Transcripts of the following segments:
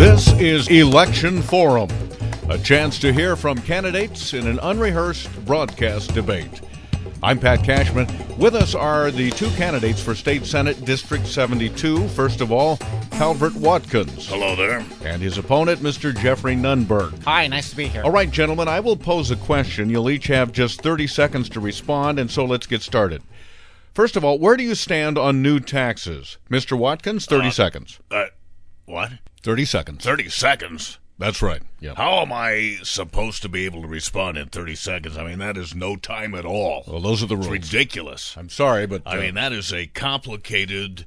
This is Election Forum, a chance to hear from candidates in an unrehearsed broadcast debate. I'm Pat Cashman. With us are the two candidates for State Senate District 72. First of all, Calvert Watkins. Hello there. And his opponent, Mr. Jeffrey Nunberg. Hi, nice to be here. All right, gentlemen, I will pose a question. You'll each have just 30 seconds to respond, and so let's get started. First of all, where do you stand on new taxes? Mr. Watkins, 30 Uh, seconds. Uh, what? 30 seconds. 30 seconds? That's right. Yeah. How am I supposed to be able to respond in 30 seconds? I mean, that is no time at all. Well, those are the It's rules. ridiculous. I'm sorry, but I uh, mean, that is a complicated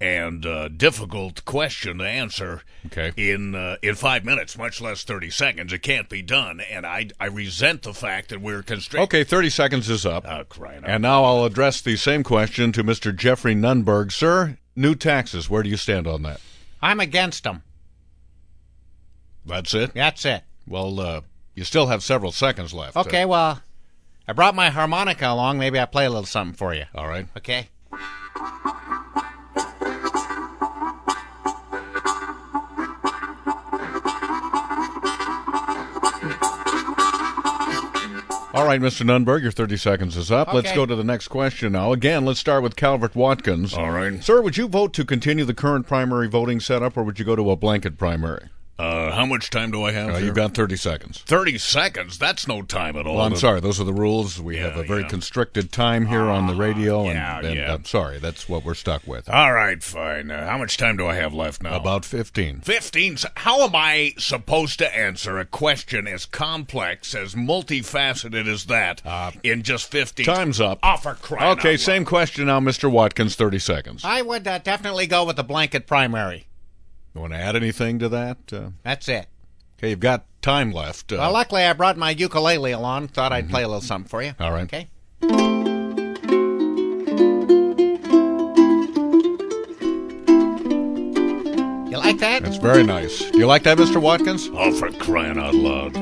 and uh, difficult question to answer Okay. in uh, in five minutes, much less 30 seconds. It can't be done, and I, I resent the fact that we're constrained. okay, 30 seconds is up. Oh, crying out. And now I'll address the same question to Mr. Jeffrey Nunberg. Sir, new taxes, where do you stand on that? I'm against them. That's it? That's it. Well, uh, you still have several seconds left. Uh, Okay, well, I brought my harmonica along. Maybe I'll play a little something for you. all right. Okay? All right, Mr. Nunberg, your 30 seconds is up. Let's go to the next question now. Again, let's start with Calvert Watkins. All right. Sir, would you vote to continue the current primary voting setup, or would you go to a blanket primary? Uh, how much time do I have? Uh, here? you've got 30 seconds. 30 seconds. That's no time at all. Well, I'm The- sorry. Those are the rules. We have a very yeah. constricted time here on the radio, and, yeah, and yeah. I'm sorry. That's what we're stuck with. All right, fine. Uh, how much time do I have left now? About 15. 15. How am I supposed to answer a question as complex, as multifaceted as that in just 15? Uh, Time's up. Oh, for crying Okay, out same question now, Mr. Watkins. 30 seconds. I would uh, definitely go with the blanket primary. You want to add anything to that? Uh, That's it. okay, you've got time left. Uh, Well, luckily, I brought my ukulele along. Thought I'd play a little something for you. All right. Okay? You like that? That's very nice. Do you like that, Mr. Watkins? Oh, for crying out loud.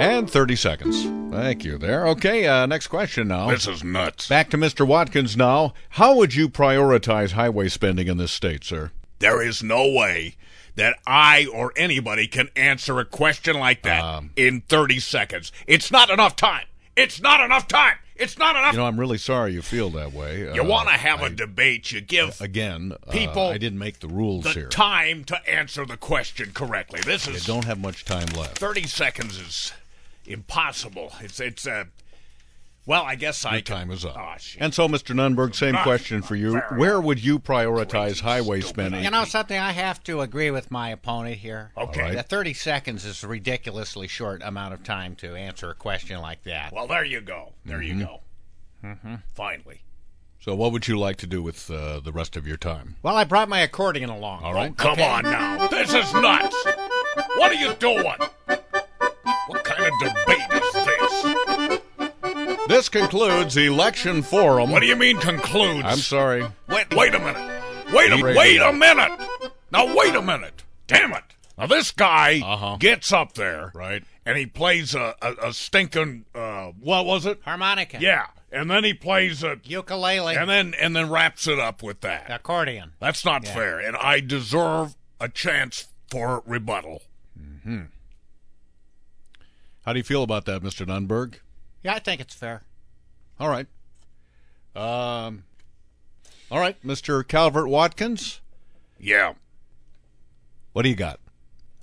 And 30 seconds. Thank you there. Okay, uh, next question now. This is nuts. Back to Mr. Watkins now. How would you prioritize highway spending in this state, sir? There is no way that I or anybody can answer a question like that Um, in 30 seconds. It's not enough time. It's not enough time. It's not enough. You know, I'm really sorry you feel that way. you Uh, want to have I- a debate, you give Again, uh, People- I didn't make the rules the here. time to answer the question correctly. This You is don't have much time left. 30 seconds is impossible. It's it's uh, well, I guess I Your can- time is up. Oh, and so, Mr. Nunberg, same Ah, question for you. Where would you prioritize highway spending? You know something? I have to agree with my opponent here. Okay. right. The 30 seconds is a ridiculously short amount of time to answer a question like that. Well, there you go. There Mm-hmm. you go. Mm-hmm. Finally. So, what would you like to do with uh, the rest of your time? Well, I brought my accordion along. All right. Come on now. This is nuts. What are you doing? What kind of debate is this? This concludes Election Forum. What do you mean concludes? I'm sorry. Wait, wait a minute. Wait a Keep wait a minute. Now wait a minute. Damn it. Now this guy Uh-huh. gets up there, Right. and he plays a, a, a stinking uh, what was it? Harmonica. Yeah, and then he plays a Ukulele. and then and then wraps it up with that. accordion. That's not fair, and I deserve a chance for rebuttal. How do you feel about that, Mr. Nunberg? Yeah, I think it's fair. All right. Um, all right, Mr. Calvert Watkins, Yeah, what do you got?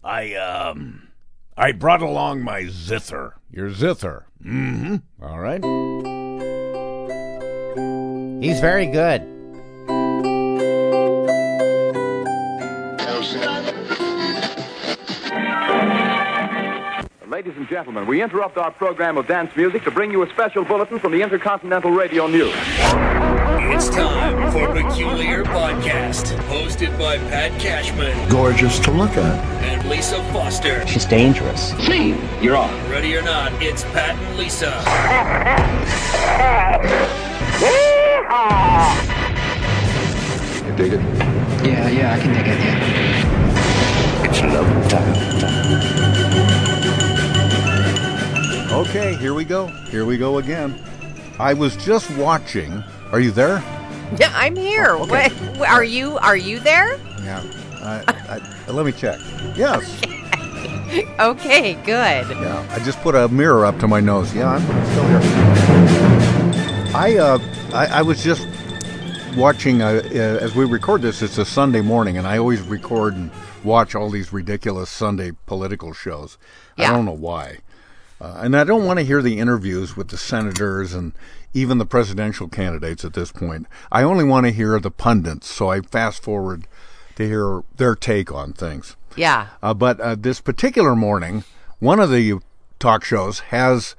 I um, I brought along my zither. Your zither. Mm-hmm. All right. He's very good. Ladies and gentlemen, we interrupt our program of dance music to bring you a special bulletin from the Intercontinental Radio News. It's time for Peculiar Podcast, hosted by Pat Cashman gorgeous to look at. and Lisa Foster. She's dangerous. See, you're on. Ready or not, it's Pat and Lisa. You dig it? Yeah, yeah, I can dig it. Yeah. It's love time. Okay, here we go. Here we go again. I was just watching. Are you there? Yeah, I'm here. What, are you? Are you there? Yeah. I, I, let me check. Yes. Okay, good. Yeah. I just put a mirror up to my nose. Yeah, I'm still here. I uh, I, I was just watching uh, uh, as we record this. It's a Sunday morning, and I always record and watch all these ridiculous Sunday political shows. Yeah. I don't know why. Uh, and I don't want to hear the interviews with the senators and even the presidential candidates at this point. I only want to hear the pundits, so I fast forward to hear their take on things. Yeah. Uh, but uh, this particular morning, one of the talk shows has,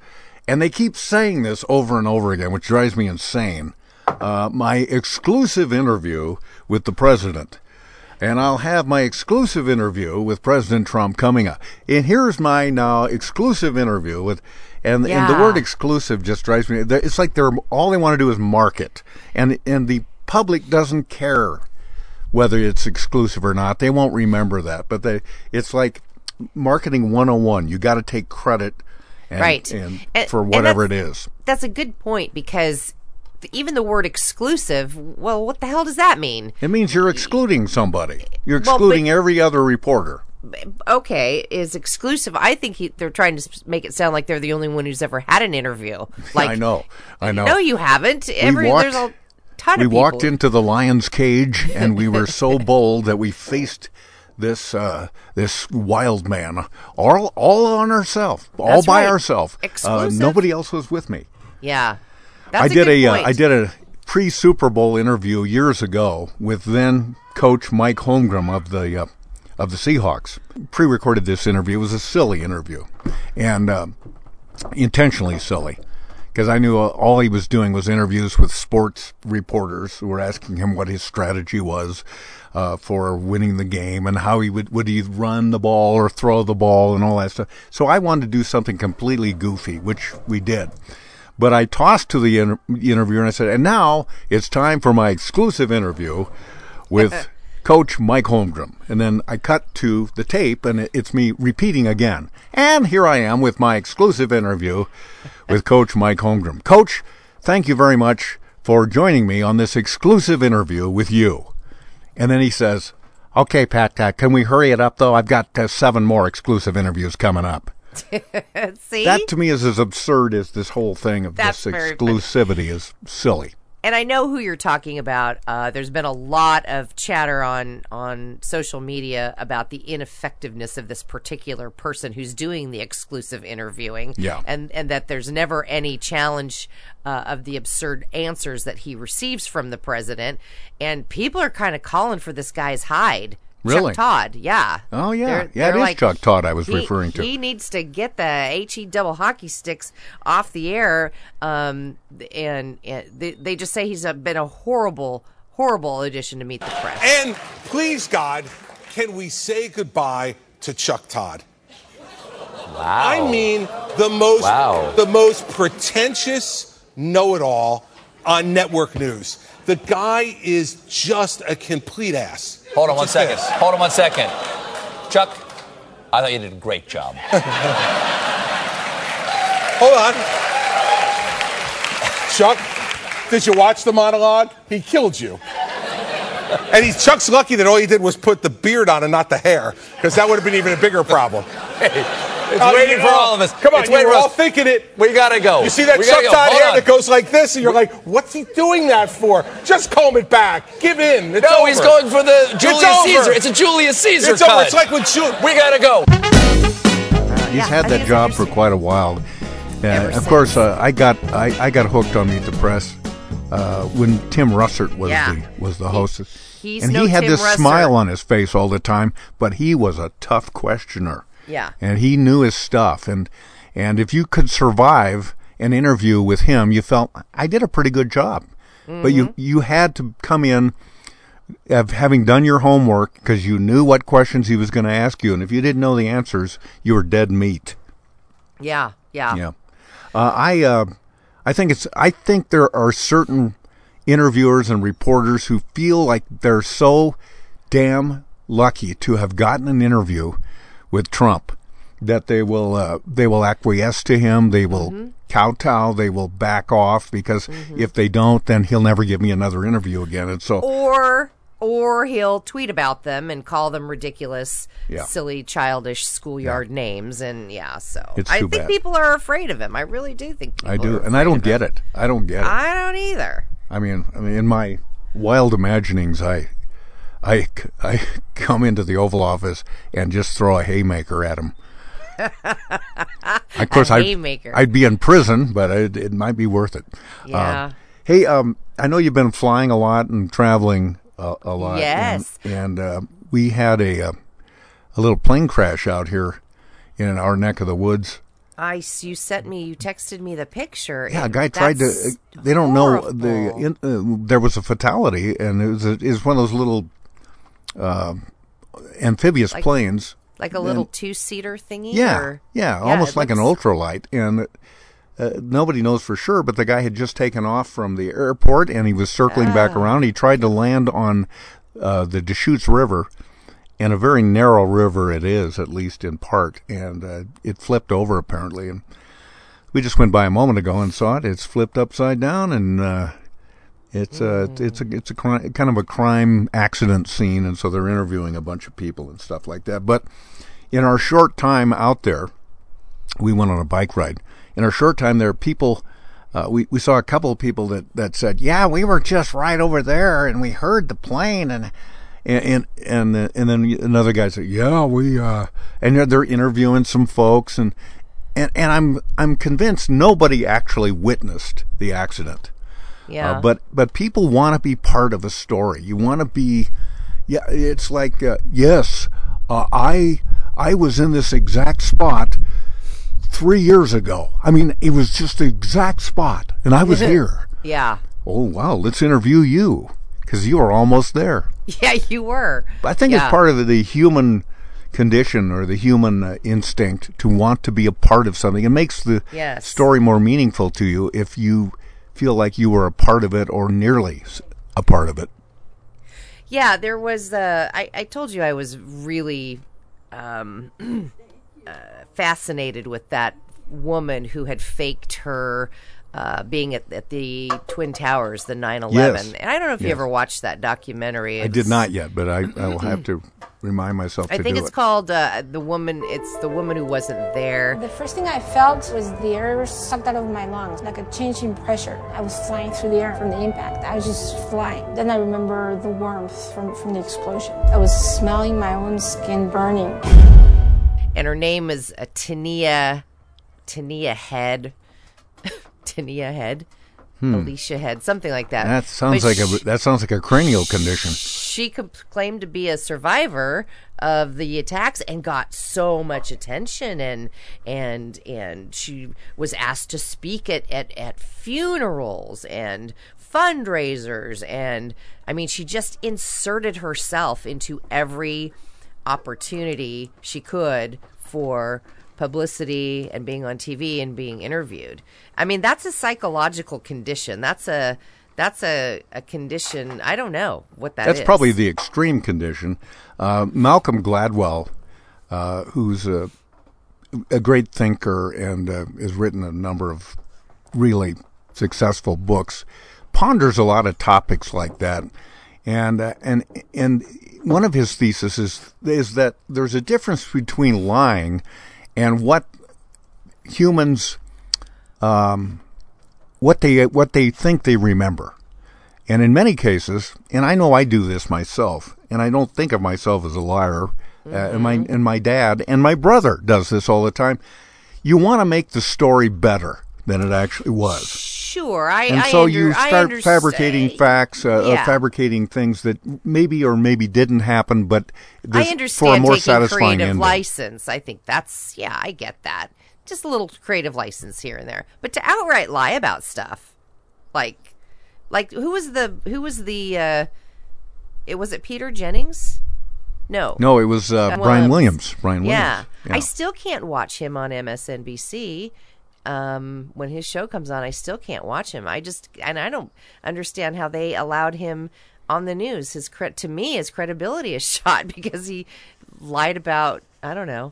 and they keep saying this over and over again, which drives me insane. Uh, my exclusive interview with the president. And I'll have my exclusive interview with President Trump coming up. And here's my now exclusive interview with, and, and the word exclusive just drives me. It's like they're all they want to do is market, and and the public doesn't care whether it's exclusive or not. They won't remember that, but they it's like marketing 101. You got to take credit and, Right. and, And- for whatever it that's- That's a good point because even the word exclusive, well, what the hell does that mean? It means you're excluding somebody. You're Well, but- excluding every other reporter. Okay, is exclusive. I think he, they're trying to make it sound like they're the only one who's ever had an interview. Like, I know. I know. No, you haven't. Every walked- there's a ton we people. walked into the lion's cage and we were so bold that we faced this uh, this wild man all all on ourselves, all by right. ourselves. Uh, nobody else was with me. Yeah, that's I a did a uh. I did a pre Super Bowl interview years ago with then coach Mike Holmgren of the uh, of the Seahawks. Pre-recorded this interview. It was a silly interview, and uh, intentionally silly because I knew uh, all he was doing was interviews with sports reporters who were asking him what his strategy was uh, for winning the game and how he would would he run the ball or throw the ball and all that stuff. So I wanted to do something completely goofy, which we did. But I tossed to the inter- interviewer and I said, "And now it's time for my exclusive interview with Coach Mike Holmgren." And then I cut to the tape, and it's me repeating again. And here I am with my exclusive interview with Coach Mike Holmgren. Coach, thank you very much for joining me on this exclusive interview with you. And then he says, "Okay, Pat, uh, can we hurry it up though? I've got uh, seven more exclusive interviews coming up." See, That to me is as absurd as this whole thing of That's this exclusivity is silly. and I know who you're talking about. Uh, there's been a lot of chatter on on social media about the ineffectiveness of this particular person who's doing the exclusive interviewing. Yeah. and and that there's never any challenge uh, of the absurd answers that he receives from the president. And people are kind of calling for this guy's hide. Really? Chuck Todd, yeah. Oh, yeah. They're- Yeah, it they're is Chuck Todd I was he- referring to. He needs to get the he double hockey sticks off the air, um, and, and they, they just say he's a, been a horrible, horrible addition to Meet the Press. And please, God, can we say goodbye to Chuck Todd? Wow. I mean, the most Wow. the most pretentious know-it-all on network news. The guy is just a complete ass. Hold on one second. This. Hold on one second. Chuck, I thought you did a great job. Hold on. Chuck, did you watch the monologue? He killed you. And he's Chuck's lucky that all he did was put the beard on and not the hair, because that would have been even a bigger problem. It's Uh, waiting for know, all of us. Come on, it's you waiting were for all us. thinking it. We gotta go. You see that We Chuck gotta go. Todd Hold hair that goes like this, and you're like, what's he doing that for? Just comb it back. Give in. It's No, over. he's going for the Julius over. Caesar. It's a Julius Caesar It's cut. over. It's like when Ju- we gotta go. He's Yeah, had I that job for quite a while. Uh, of course, uh, I got I, I got hooked on Meet the Press uh, when Tim Russert was Yeah. the was the host, he's and no he had Tim this Russert. smile on his face all the time. But he was a tough questioner. Yeah. and he knew his stuff. And and if you could survive an interview with him, you felt I did a pretty good job. But Mm-hmm. you you had to come in of having done your homework because you knew what questions he was going to ask you, and if you didn't know the answers, you were dead meat. Yeah, yeah, Yeah, uh, I uh, I think it's I think there are certain interviewers and reporters who feel like they're so damn lucky to have gotten an interview with Trump that they will uh, they will acquiesce to him. They will kowtow. They will back off because Mm-hmm. if they don't, then he'll never give me another interview again. And so, or or he'll tweet about them and call them ridiculous, Yeah. silly, childish schoolyard names, and yeah. So It's I think bad. people are afraid of him. I really do think people I do, are and I don't get it. I don't get it. I don't either. I mean, I mean, in my wild imaginings, I, I, I come into the Oval Office and just throw a haymaker at him. of course, A I'd, haymaker. I'd be in prison, but it, it might be worth it. Yeah. Um, hey, um, I know you've been flying a lot and traveling a, a lot. Yes. And, and uh, we had a, uh, a little plane crash out here in our neck of the woods. I you sent me you texted me the picture. Yeah, a guy tried to. uh, They don't know the. In, uh, there was a fatality, and it was a, it was one of those little uh, amphibious Like- planes. like a little two seater thingy. Yeah, or- yeah, almost like an ultralight, and uh, nobody knows for sure. But the guy had just taken off from the airport, and he was circling back Ah. around. He tried to land on uh, the Deschutes River, and a very narrow river it is, at least in part, and uh, it flipped over apparently, and we just went by a moment ago and saw it. It's flipped upside down, and uh, it's a it's a it's a cri- kind of a crime accident scene, and so they're interviewing a bunch of people and stuff like that. But in our short time out there, we went on a bike ride. In our short time there, are people. Uh, we we saw a couple of people that, that said, "Yeah, we were just right over there, and we heard the plane, and and and and, and then another guy said, "Yeah, we," uh, and they're- they're interviewing some folks, and and and I'm I'm convinced nobody actually witnessed the accident. Yeah. Uh, but but people want to be part of a story. You want to be, yeah. It's like uh, yes, uh, I I was in this exact spot three years ago. I mean, it was just the exact spot, and I was here. Yeah. Oh wow, let's interview you because you were almost there. Yeah, you were. I think Yeah. it's part of the, the human condition or the human uh, instinct to want to be a part of something. It makes the Yes. story more meaningful to you if you feel like you were a part of it or nearly a part of it. Yeah, there was. Uh, I I told you I was really um, uh, fascinated with that woman who had faked her uh, being at, at the Twin Towers, the 9/11. Yes. And I don't know if you ever watched that documentary. I did not yet, but I, I will have to remind myself I to think do it's it. called uh, the woman. It's the woman who wasn't there. The first thing I felt was the air sucked out of my lungs, like a change in pressure. I was flying through the air from the impact. I was just flying. Then I remember the warmth from, from the explosion. I was smelling my own skin burning. and her name is uh, Tania Tania Head. Head. Hmm. Alicia Head, something like that. That sounds But like she- a that sounds like a cranial condition. she claimed to be a survivor of the attacks and got so much attention and and and she was asked to speak at at, at funerals and fundraisers and I mean she just inserted herself into every opportunity she could for publicity and being on TV and being interviewed. I mean that's a psychological condition. That's a that's a, a condition. I don't know what that That's is. probably the extreme condition. Uh, Malcolm Gladwell, uh, who's a, a great thinker and uh, has written a number of really successful books, ponders a lot of topics like that, and uh, and and one of his theses is is that there's a difference between lying and what humans um, what they what they think they remember. And in many cases, and I know I do this myself, and I don't think of myself as a liar. Uh, and my and my dad and my brother does this all the time. You want to make the story better than it actually was, Sure, I and I so under- you start fabricating facts, uh, uh, fabricating things that maybe or maybe didn't happen, but I understand for a more taking satisfying creative ending. license. I think that's yeah, I get that. Just a little creative license here and there, but to outright lie about stuff, like, like who was the who was the uh, it was it Peter Jennings? No, No, it was uh, Brian Williams. Brian Williams. yeah. Williams. I still can't watch him on MSNBC. Um, when his show comes on, I still can't watch him. I just and I don't understand how they allowed him on the news. His cre- to me, his credibility is shot because he lied about I don't know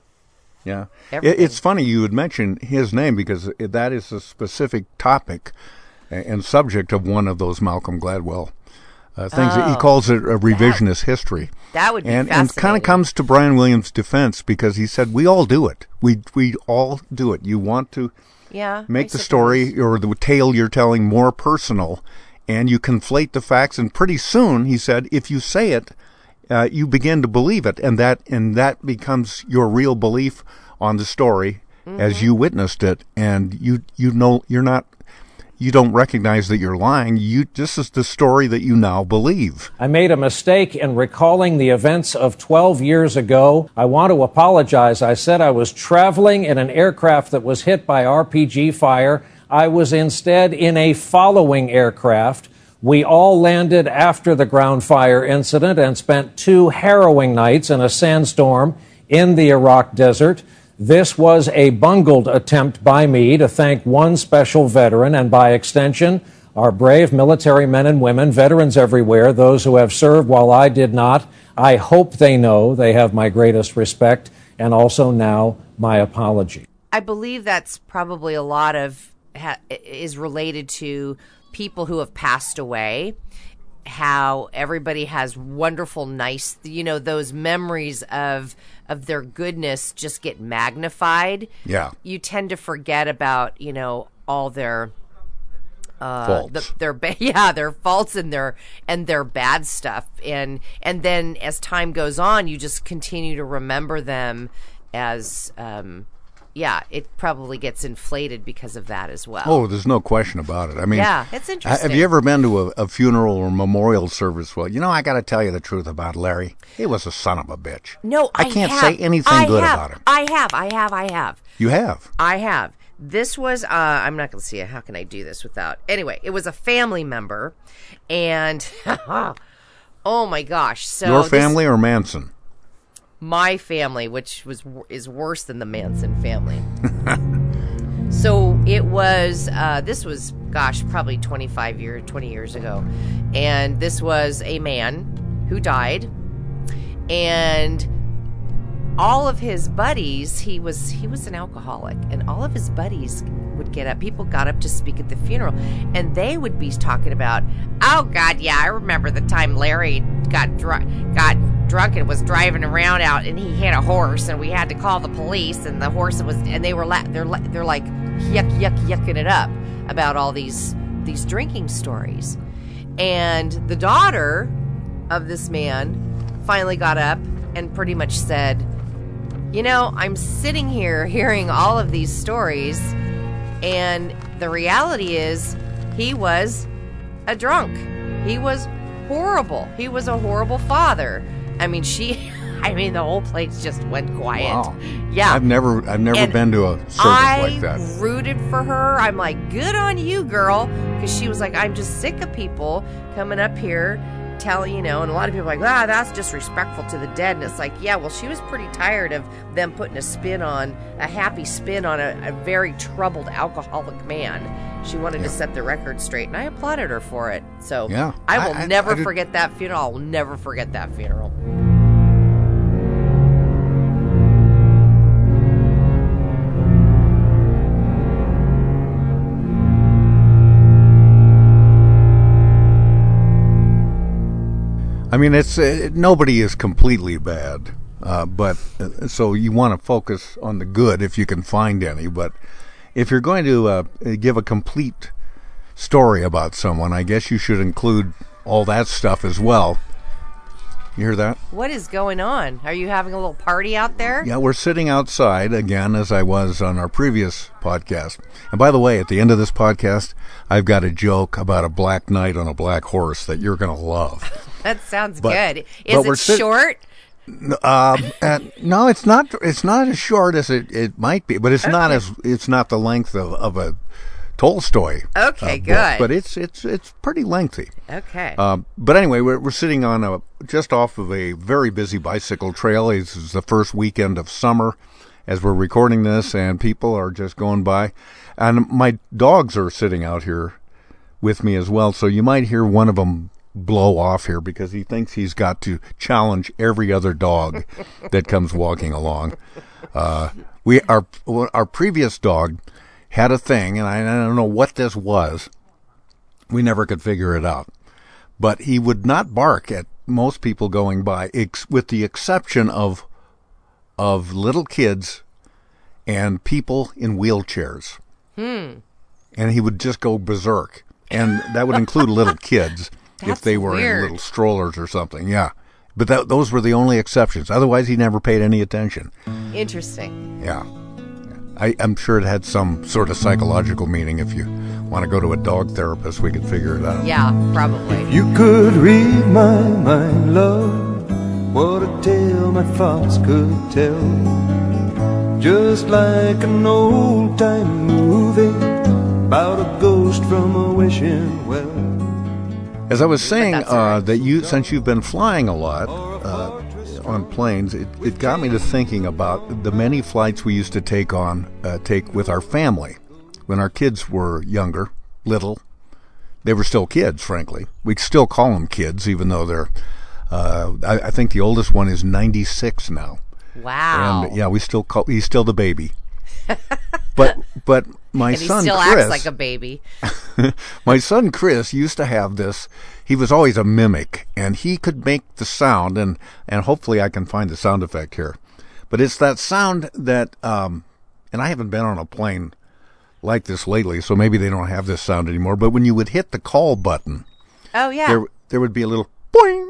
Yeah, Everything. it's funny you would mention his name because that is a specific topic and subject of one of those Malcolm Gladwell uh, things. he Oh, calls it a revisionist history. That would be and and kind of comes to Brian Williams' defense because he said we all do it. We we all do it. You want to Yeah, make I the story or the tale you're telling more personal, and you conflate the facts. And pretty soon, he said, if you say it, uh, you begin to believe it, and that and that becomes your real belief on the story as you witnessed it, and you you know you're not. You don't recognize that you're lying. You this is the story that you now believe. I made a mistake in recalling the events of 12 years ago. I want to apologize. I said I was traveling in an aircraft that was hit by RPG fire. I was instead in a following aircraft. We all landed after the ground fire incident and spent two harrowing nights in a sandstorm in the Iraq desert. This was a bungled attempt by me to thank one special veteran and, by extension, our brave military men and women, veterans everywhere, those who have served while I did not. I hope they know they have my greatest respect and also now my apology. I believe that's probably a lot of ha- is related to people who have passed away. How everybody has wonderful, nice, you know, those memories of of their goodness just get magnified. Yeah. You tend to forget about, you know, all their uh, Faults. the, their ba- yeah their faults and their and their bad stuff and and then as time goes on you just continue to remember them as um yeah it probably gets inflated because of that as well Oh, there's no question about it. I mean, Yeah, it's interesting. Have you ever been to a, a funeral or memorial service? Well, you know, I got to tell you the truth about Larry. He was a son of a bitch. no I i, can't have. say anything I good have. about him. i have i have i have You have. I have. This was uh I'm not going to see it. How can I do this without? Anyway, it was a family member and oh my gosh. So Your this- family or Manson? My family, which was is worse than the Manson family. so it was. Uh, this was, gosh, probably twenty five years, twenty years ago, and this was a man who died, and all of his buddies. He was he was an alcoholic, and all of his buddies would get up. People got up to speak at the funeral, and they would be talking about, "Oh God, yeah, I remember the time Larry got dr- got drunk and was driving around out, and he hit a horse, and we had to call the police, and the horse was, and they were la- they're la- they're like yuck yuck yucking it up about all these these drinking stories, and the daughter of this man finally got up and pretty much said." You know, I'm sitting here hearing all of these stories, and the reality is he was a drunk. He was horrible. He was a horrible father. I mean, she, I mean, the whole place just went quiet. Wow. Yeah. I've never, I've never And been to a service I like that. I rooted for her. I'm like, good on you, girl. Because she was like, I'm just sick of people coming up here telling, you know, and a lot of people are like, ah, that's disrespectful to the dead. And it's like, yeah, well, she was pretty tired of them putting a spin on, a happy spin on a, a very troubled alcoholic man. She wanted to set the record straight, and I applauded her for it. So Yeah. I will I- I- never I did- forget that funeral. I will never forget that funeral. I mean, it's uh, nobody is completely bad, uh, but uh, so you want to focus on the good if you can find any. But if you're going to uh, give a complete story about someone, I guess you should include all that stuff as well. You hear that? What is going on? Are you having a little party out there? Yeah, we're sitting outside again, as I was on our previous podcast. And by the way, at the end of this podcast, I've got a joke about a black knight on a black horse that you're going to love. That sounds But- good. Is it sit- short? Um, and no, it's not. It's not as short as it, it might be, but it's not as it's not the length of, of a Tolstoy. uh, Okay, book, good. but it's it's it's pretty lengthy. Okay. Um, but anyway, we're, we're sitting on a just off of a very busy bicycle trail. This is the first weekend of summer as we're recording this, and people are just going by. And my dogs are sitting out here with me as well, so you might hear one of them blow off here because he thinks he's got to challenge every other dog that comes walking along. Uh, we our our previous dog had a thing, and I, I don't know what this was. We never could figure it out, but he would not bark at most people going by, ex- with the exception of of little kids and people in wheelchairs. Hmm. And he would just go berserk, and that would include little kids if they were in little strollers or something. Yeah, but that, those were the only exceptions. Otherwise, he never paid any attention. Interesting. Yeah. I, I'm sure it had some sort of psychological meaning. If you want to go to a dog therapist, we could figure it out. Yeah, probably. You could read my mind, love. What a tale my thoughts could tell. Just like an old time movie about a ghost from a wishing well. As I was saying, uh, that you since you've been flying a lot uh, on planes, it, it got me to thinking about the many flights we used to take on, uh, take with our family when our kids were younger, little. They were still kids, frankly. We still call them kids, even though they're. Uh, I, I think the oldest one is 96 now. Wow. And yeah, we still call he's still the baby. but but my and he son still Chris, acts like a baby. my son Chris used to have this. He was always a mimic, and he could make the sound, and and hopefully I can find the sound effect here. But it's that sound that, um, and I haven't been on a plane like this lately, so maybe they don't have this sound anymore. But when you would hit the call button, Oh yeah. there there would be a little boing.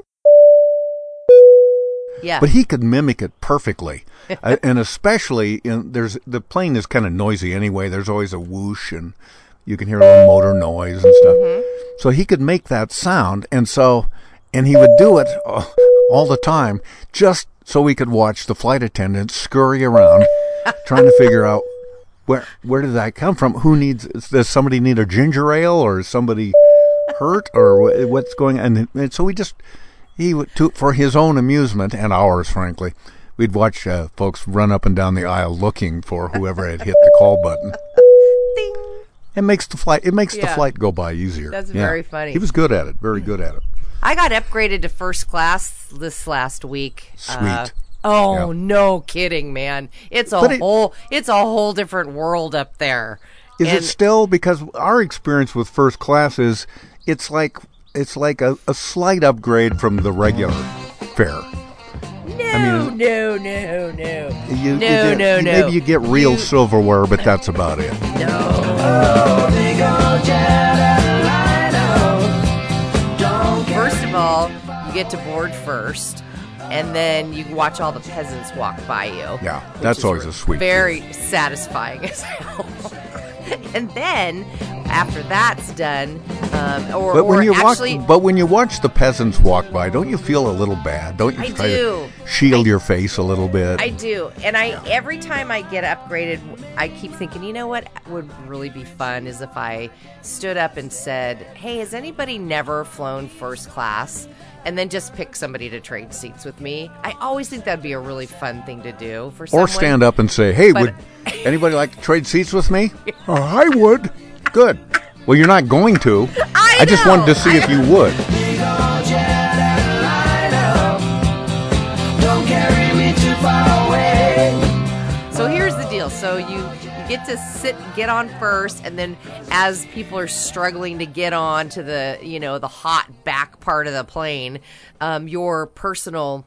yeah. But he could mimic it perfectly, uh, and especially in there's the plane is kind of noisy anyway. There's always a whoosh, and you can hear a little motor noise and stuff. Mm-hmm. So he could make that sound, and so and he would do it uh, all the time, just so we could watch the flight attendants scurry around, trying to figure out where where did that come from? Who needs? Does somebody need a ginger ale, or is somebody hurt, or what's going on? And, so we just he would to, for his own amusement and ours, frankly. We'd watch uh, folks run up and down the aisle looking for whoever had hit the call button. It makes the flight. It makes the flight go by easier. That's Yeah. very funny. He was good at it. Very good at it. I got upgraded to first class this last week. Sweet. Uh, oh Yeah. no, kidding, man! It's a it- whole it's a whole different world up there. Is And- it still because our experience with first class is it's like it's like a, a slight upgrade from the regular fare. No, no, no, no. You, you no, get- no, you- no. Maybe you get real silverware, but that's about it. First of all, you get to board first, and then you watch all the peasants walk by you. Yeah, that's always a sweet. Very satisfying as hell. and then after that's done, um, or, But when or you actually, walk, but when you watch the peasants walk by, don't you feel a little bad? Don't you I try do. to shield your face a little bit? I do, and I every time I get upgraded, I keep thinking, you know what would really be fun is if I stood up and said, "Hey, has anybody never flown first class?" And then just pick somebody to trade seats with me. I always think that'd be a really fun thing to do for someone. or stand up and say, "Hey, But- would anybody like to trade seats with me?" oh, I would. Good. Well, you're not going to. I just know. wanted to see if you would. Get to sit get on first and then as people are struggling to get on to the, you know, the hot back part of the plane, um, your personal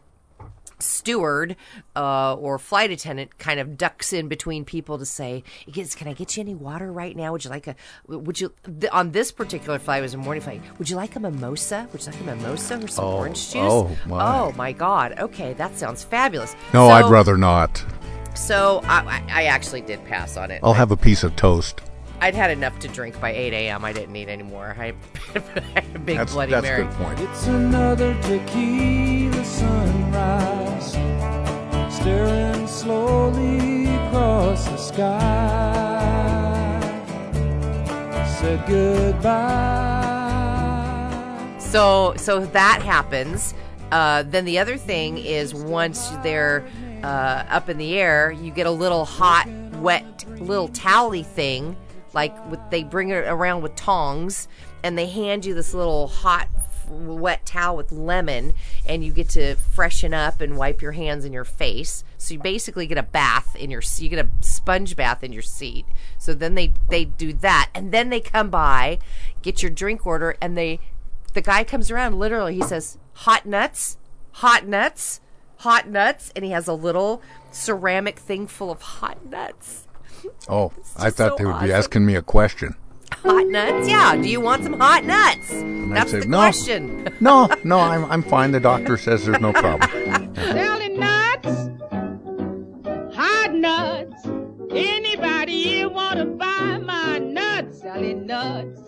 steward uh, or flight attendant kind of ducks in between people to say, "Can I get you any water right now? Would you like a? Would you th- on this particular flight it was a morning flight? Would you like a mimosa? Would you like a mimosa or some Oh, orange juice? oh, my. Oh my God! Okay, that sounds fabulous. No, So- I'd rather not. So I, I I actually did pass on it. I'll have a piece of toast. I'd had enough to drink by 8 a.m. I didn't need any more. I had a big That's, Bloody that's Mary. a good point. It's another tequila sunrise, staring slowly across the sky. Said goodbye. So so that happens. Uh, then the other thing is once they're uh, up in the air, you get a little hot, wet, little towely thing, like with, they bring it around with tongs, and they hand you this little hot wet towel with lemon, and you get to freshen up and wipe your hands and your face. So you basically get a bath in your you get a sponge bath in your seat. So then they they do that, and then they come by, get your drink order, and they the guy comes around. Literally, he says, "Hot nuts, hot nuts." Hot nuts, and he has a little ceramic thing full of hot nuts. Oh, I thought so they would be asking me a question. Hot nuts? Yeah. Do you want some hot nuts? And That's say, the no, question. no, no, I'm, I'm fine. The doctor says there's no problem. Selling nuts, hot nuts. Anybody you wanna buy my nuts? Selling nuts,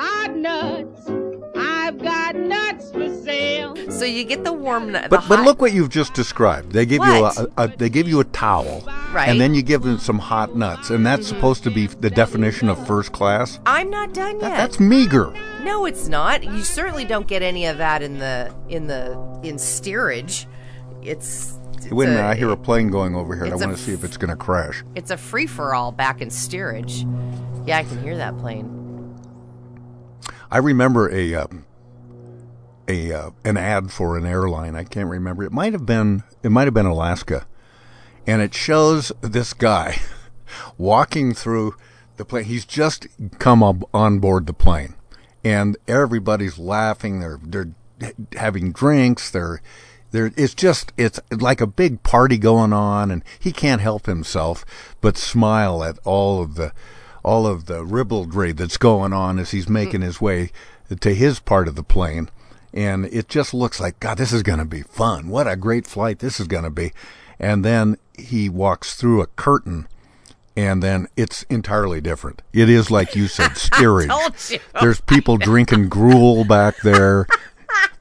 hot nuts. I've got nuts for sale. So you get the warm nut. But but look what you've just described. They give What? you a, a they give you a towel, Right. and then you give them some hot nuts, and that's mm-hmm. supposed to be the definition of first class. I'm not done yet. That's meager. no, it's not. You certainly don't get any of that in the in the in steerage. It's, it's Wait a minute, a- I hear a plane going over here. I want to see if it's going to crash. It's a free for all back in steerage. Yeah, I can hear that plane. I remember a uh, a uh, an ad for an airline. I can't remember. It might have been it might have been Alaska, and it shows this guy walking through the plane. He's just come up on board the plane, and everybody's laughing. They're they're having drinks. They're there it's just it's like a big party going on and he can't help himself but smile at all of the all of the ribaldry that's going on as he's making his way to his part of the plane. And it just looks like god this is going to be fun. What a great flight this is going to be. And then he walks through a curtain and then it's entirely different. It is like you said steerage. told you. there's people drinking gruel back there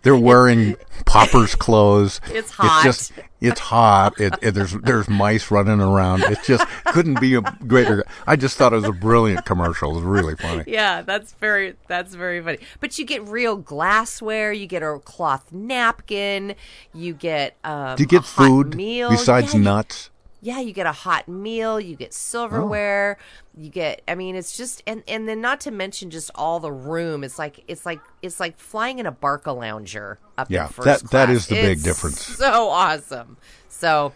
they're wearing poppers clothes. It's hot. It's just it's hot. It, it- there's there's mice running around. It just couldn't be a greater. I just thought it was a brilliant commercial. It was really funny. Yeah, that's very that's very funny. But you get real glassware. You get a cloth napkin. You get um, Do you get food meal. besides yeah, nuts? Yeah, you get a hot meal. You get silverware. You get. I mean, it's just and and then not to mention just all the room. It's like it's like it's like flying in a Barcalounger up Yeah, that- that class. is the big difference. So awesome. So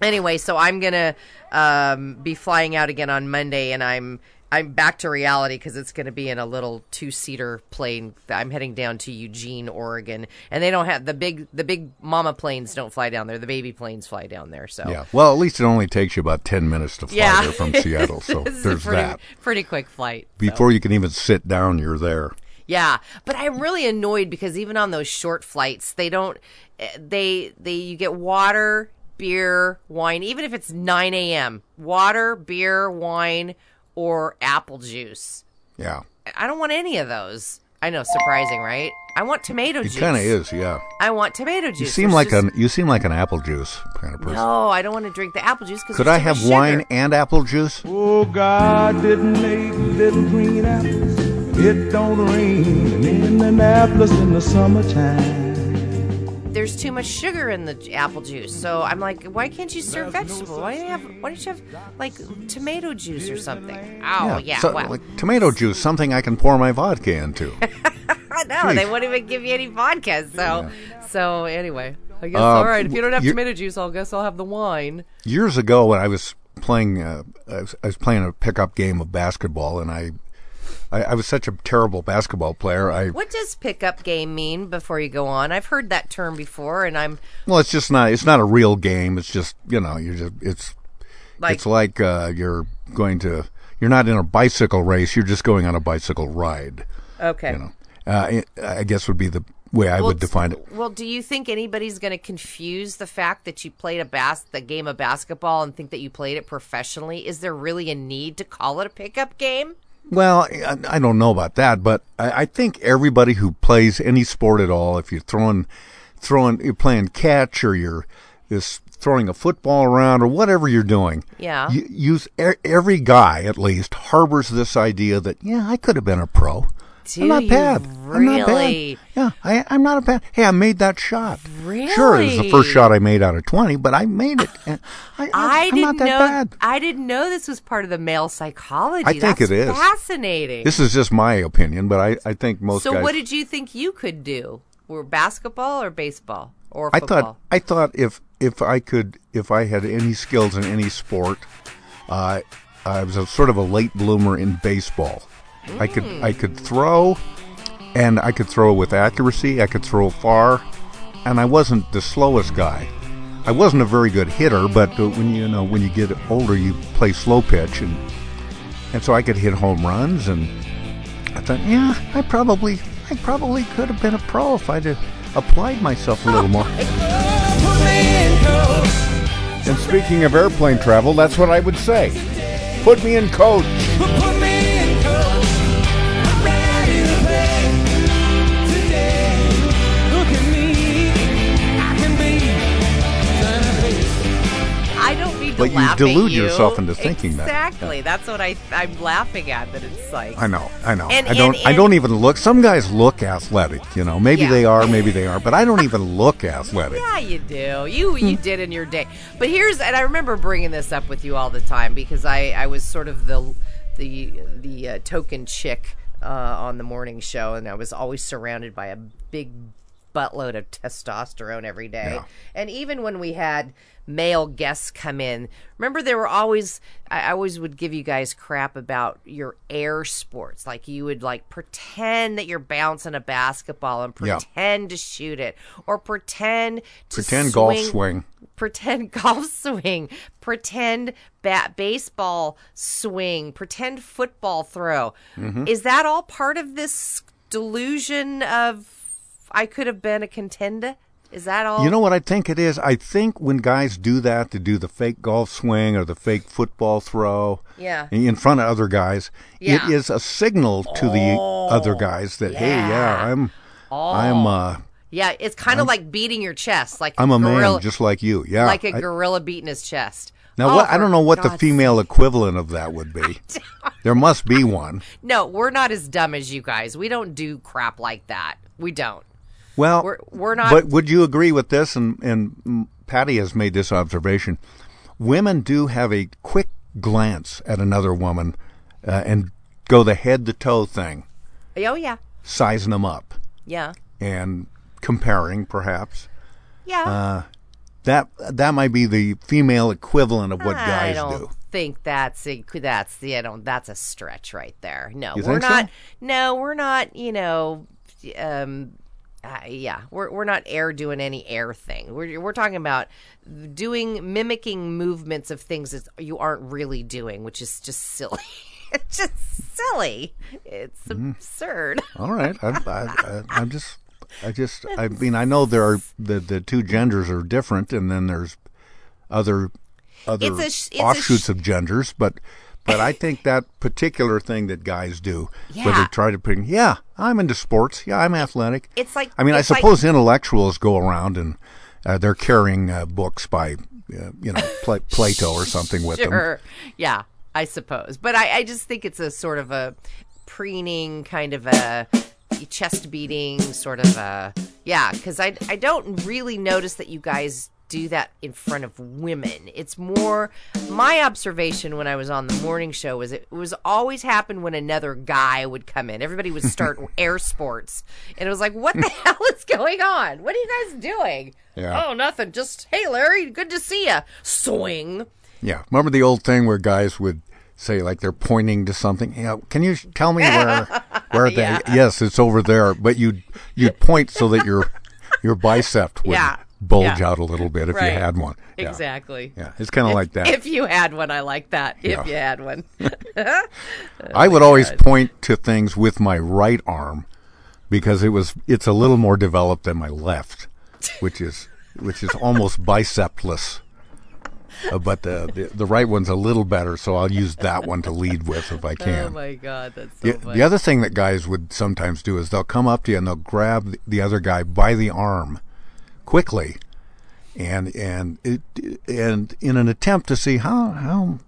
anyway, so I'm gonna um, be flying out again on Monday, and I'm I'm back to reality because it's going to be in a little two seater plane. I'm heading down to Eugene, Oregon, and they don't have the big the big mama planes don't fly down there. The baby planes fly down there. So Yeah. Well, at least it only takes you about ten minutes to fly yeah, there from Seattle. So This is a there's pretty, that. Pretty quick flight. so. Before you can even sit down, you're there. Yeah, but I'm really annoyed because even on those short flights, they don't. eh, They they you get water, beer, wine, even if it's 9 a.m. Water, beer, wine, or apple juice. Yeah. I don't want any of those. I know, surprising, right? I want tomato It juice. It kind of is. Yeah. I want tomato juice. You seem like just- an you seem like an apple juice kind of person. No, I don't want to drink the apple juice because Could I have wine and apple juice? Oh, God didn't make little green apples. It don't rain in Indianapolis in the summertime. There's too much sugar in the apple juice, so I'm like, why can't you serve vegetable? Why do you have? Why don't you have like tomato juice or something? Oh yeah, so, well, like tomato juice, something I can pour my vodka into. no, they won't even give you any vodka. So, so anyway, I guess Uh, all right. If you don't have tomato juice, I'll guess I'll have the wine. Years ago, when I was playing, uh, I, was, I was playing a pickup game of basketball, and I, I, I was such a terrible basketball player. I What does pickup game mean? Before you go on, I've heard that term before, and I'm well, it's just not. It's not a real game. It's just you know, you're just it's Like- it's like uh, you're going to. You're not in a bicycle race. You're just going on a bicycle ride. okay. You know, uh, I guess would be the way I Well, would define it. Well, do you think anybody's going to confuse the fact that you played a bas- the game of basketball and think that you played it professionally? Is there really a need to call it a pickup game? Well, I, I don't know about that, but I, I think everybody who plays any sport at all, if you're throwing, throwing, you're playing catch or you're just throwing a football around or whatever you're doing, Yeah. you, use every guy at least harbors this idea that yeah, I could have been a pro. Do I'm not bad. I'm not really? bad. Yeah, I, I'm not a bad. Hey, I made that shot. Really? Sure, it was the first shot I made out of 20, but I made it. I, I am didn't not that know. bad. I didn't know this was part of the male psychology. I think That's it is. fascinating. This is just my opinion, but I, I think most so, guys. what did you think you could do? Were basketball or baseball or football? I thought I thought if if I could if I had any skills in any sport, uh, I was a sort of a late bloomer in baseball. I could I could throw, and I could throw with accuracy. I could throw far, and I wasn't the slowest guy. I wasn't a very good hitter, but uh, when you know when you get older, you play slow pitch, and and so I could hit home runs. And I thought, yeah, I probably I probably could have been a pro if I'd applied myself a little more. And speaking of airplane travel, that's what I would say. Put me in coach. But you delude you. yourself into thinking that. exactly. That's what I I'm laughing at. That it's like I know, I know. And- I don't. and- I don't even look. Some guys look athletic, you know. Maybe Yeah. they are, maybe they are, but I don't even look athletic. Yeah, you do. You Hmm. you did in your day. But here's and I remember bringing this up with you all the time because I I was sort of the the the uh, token chick uh, on the morning show, and I was always surrounded by a big buttload of testosterone every day. Yeah. And even when we had male guests come in, remember there were always I always would give you guys crap about your air sports. Like you would like pretend that you're bouncing a basketball and Yeah. pretend to shoot it or pretend to Pretend golf swing. pretend golf swing, pretend bat baseball swing, pretend football throw. Mhm. Is that all part of this delusion of I could have been a contender? Is that all? You know what I think it is? I think when guys do that, to do the fake golf swing or the fake football throw, Yeah. in front of other guys, Yeah. it is a signal to the other guys that hey, yeah, I'm, I'm, uh, Yeah, it's kind of like beating your chest, like I'm a gorilla, man just like you. Yeah. like a I- gorilla beating his chest. now, Oh, what? I don't know what the female equivalent of that would be. there must be one. No, we're not as dumb as you guys. We don't do crap like that. We don't. Well, We're- we're not- But would you agree with this? And and Patty has made this observation: women do have a quick glance at another woman uh, and go the head to toe thing, Oh yeah, sizing them up yeah, and comparing, perhaps. yeah. Uh, that that might be the female equivalent of what I guys don't do. think that's a, that's the I don't that's a stretch right there. No, You we're think so? not. No, we're not. You know, um, uh, yeah, we're we're not air doing any air thing. We're we're talking about doing mimicking movements of things that you aren't really doing, which is just silly. it's just silly. It's Mm-hmm. absurd. All right, I, I, I, I'm just, I just, I mean, I know there are the the two genders are different, and then there's other other sh- offshoots sh- of genders, but but I think that particular thing that guys do, where they try to bring, yeah, I'm into sports, yeah, I'm athletic. It's like- I mean, I like- suppose intellectuals go around and uh, they're carrying uh, books by, uh, you know, Pla- Plato or something with them. sure. Yeah, I suppose. But I, I just think it's a sort of a preening kind of a chest beating sort of a yeah. Because I I don't really notice that you guys do that in front of women. It's more my observation when I was on the morning show was it was always happened when another guy would come in. Everybody would start air sports, and it was like, what the hell is going on? What are you guys doing? Yeah. Oh, nothing. Just hey, Larry, good to see you. Swing. Yeah, remember the old thing where guys would say like they're pointing to something. Yeah, uh, can you tell me where where they? Yeah. Yes, it's over there. But you'd you'd point so that your your bicep would Yeah. Bulge Yeah. out a little bit if Right. you had one. Yeah. Exactly. Yeah, it's kind of like that. If you had one, I like that. If you had one. I would always point to things with my right arm because it was it's a little more developed than my left, which is which is almost bicepless. Uh, but the, the the right one's a little better, so I'll use that one to lead with if I can. Oh my god, that's so The, the other thing that guys would sometimes do is they'll come up to you and they'll grab the other guy by the arm quickly, and and it, and in an attempt to see how how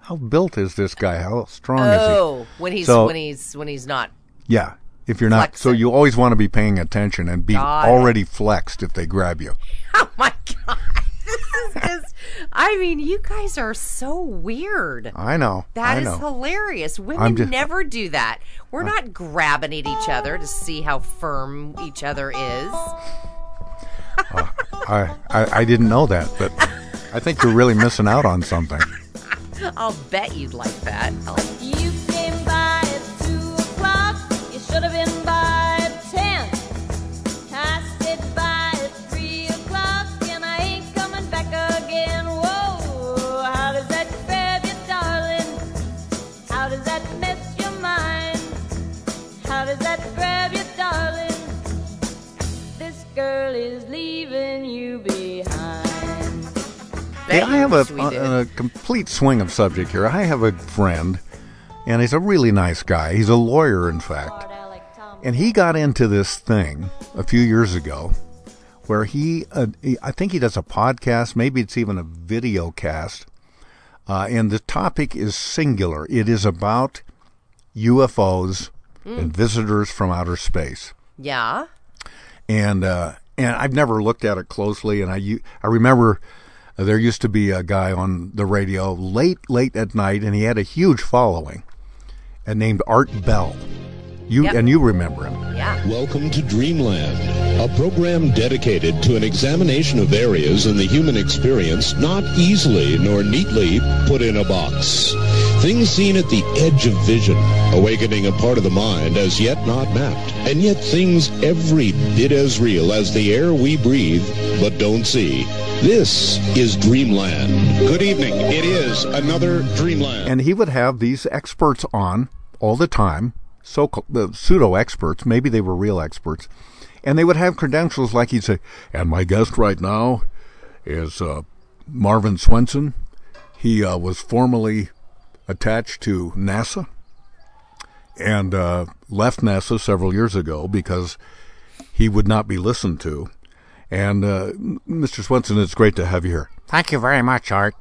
how built is this guy, how strong is he? oh, when he's So- when he's when he's not. Yeah, if you're not, so you always want to be paying attention and be it. already flexed if they grab you. Oh my god. This is just I mean, you guys are so weird. I know. That I is know. hilarious. Women just- never do that. We're uh, not grabbing at each other to see how firm each other is. Uh, I, I I didn't know that, but I think you're really missing out on something. I'll bet you'd like that. I'll- leaving you behind. Hey, I have a, Yes, we did. a, a complete swing of subject here. I have a friend, and he's a really nice guy. He's a lawyer, in fact. And he got into this thing a few years ago where he, uh, he I think he does a podcast, maybe it's even a video cast. Uh, and the topic is singular. It is about UFOs Mm. and visitors from outer space Yeah. and uh, and I've never looked at it closely. And I I remember uh, there used to be a guy on the radio late late at night, and he had a huge following, and named Art Bell. You Yep. and you remember him. Yeah. Welcome to Dreamland, a program dedicated to an examination of areas in the human experience not easily nor neatly put in a box. Things seen at the edge of vision, awakening a part of the mind as yet not mapped, and yet things every bit as real as the air we breathe but don't see. This is Dreamland. Good evening. It is another Dreamland. And he would have these experts on all the time, so uh, pseudo experts. Maybe they were real experts, and they would have credentials like he'd say, "And my guest right now is uh, Marvin Swenson. He uh, was formerly attached to NASA and uh, left NASA several years ago because he would not be listened to." And uh, Mr. Swenson, it's great to have you here. Thank you very much, Art.